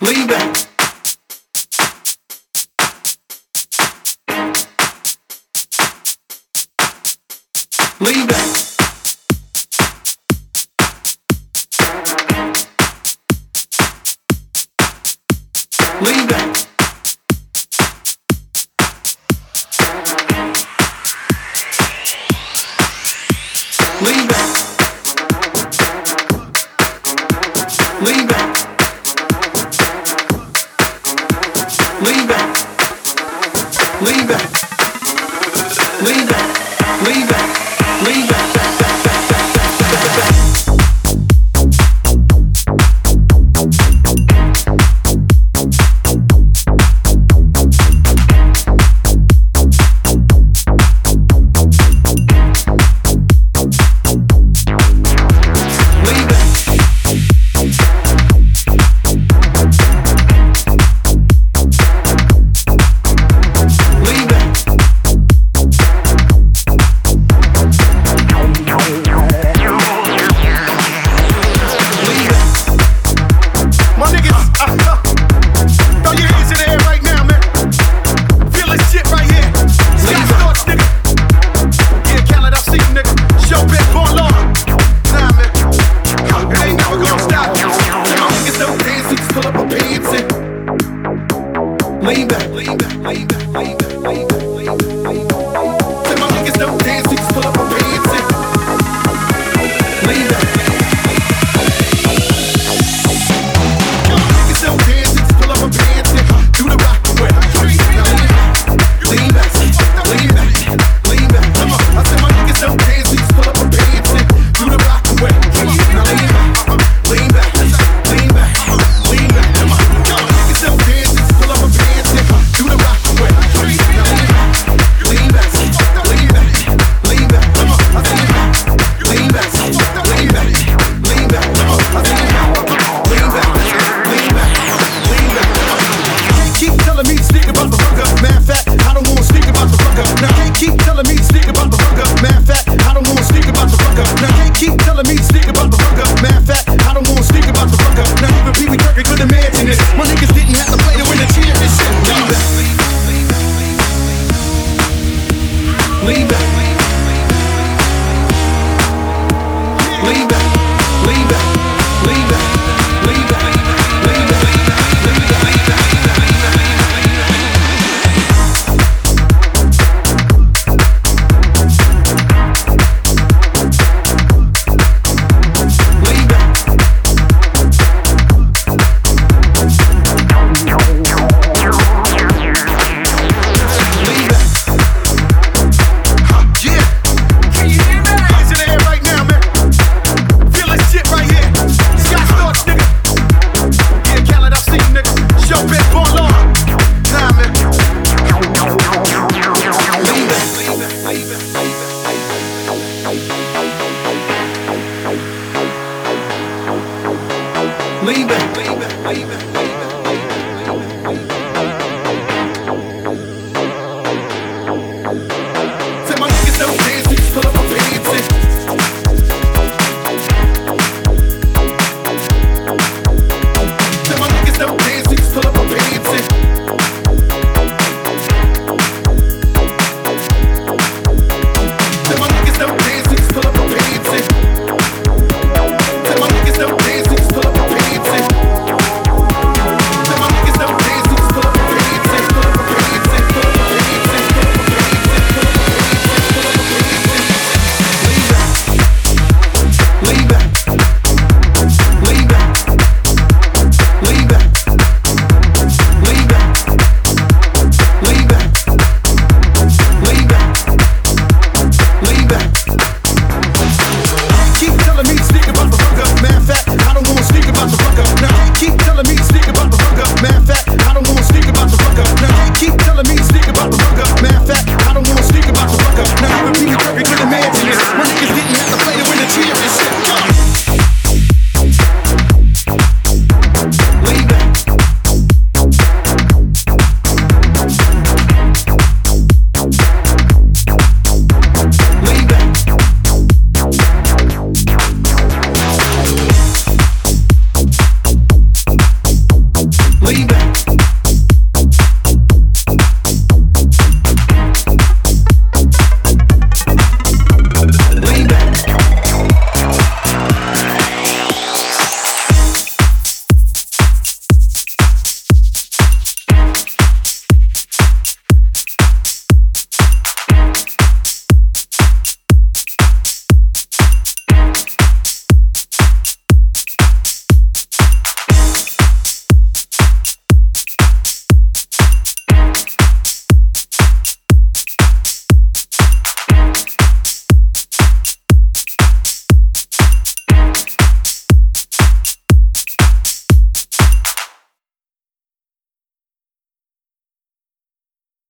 leaving. Leaving. Leaving. Lay back, lay back, lay back, lay back, lay back. Say my niggas don't dance, niggas pull up a Leave it. leaving. leaving, leaving, leaving. leave it.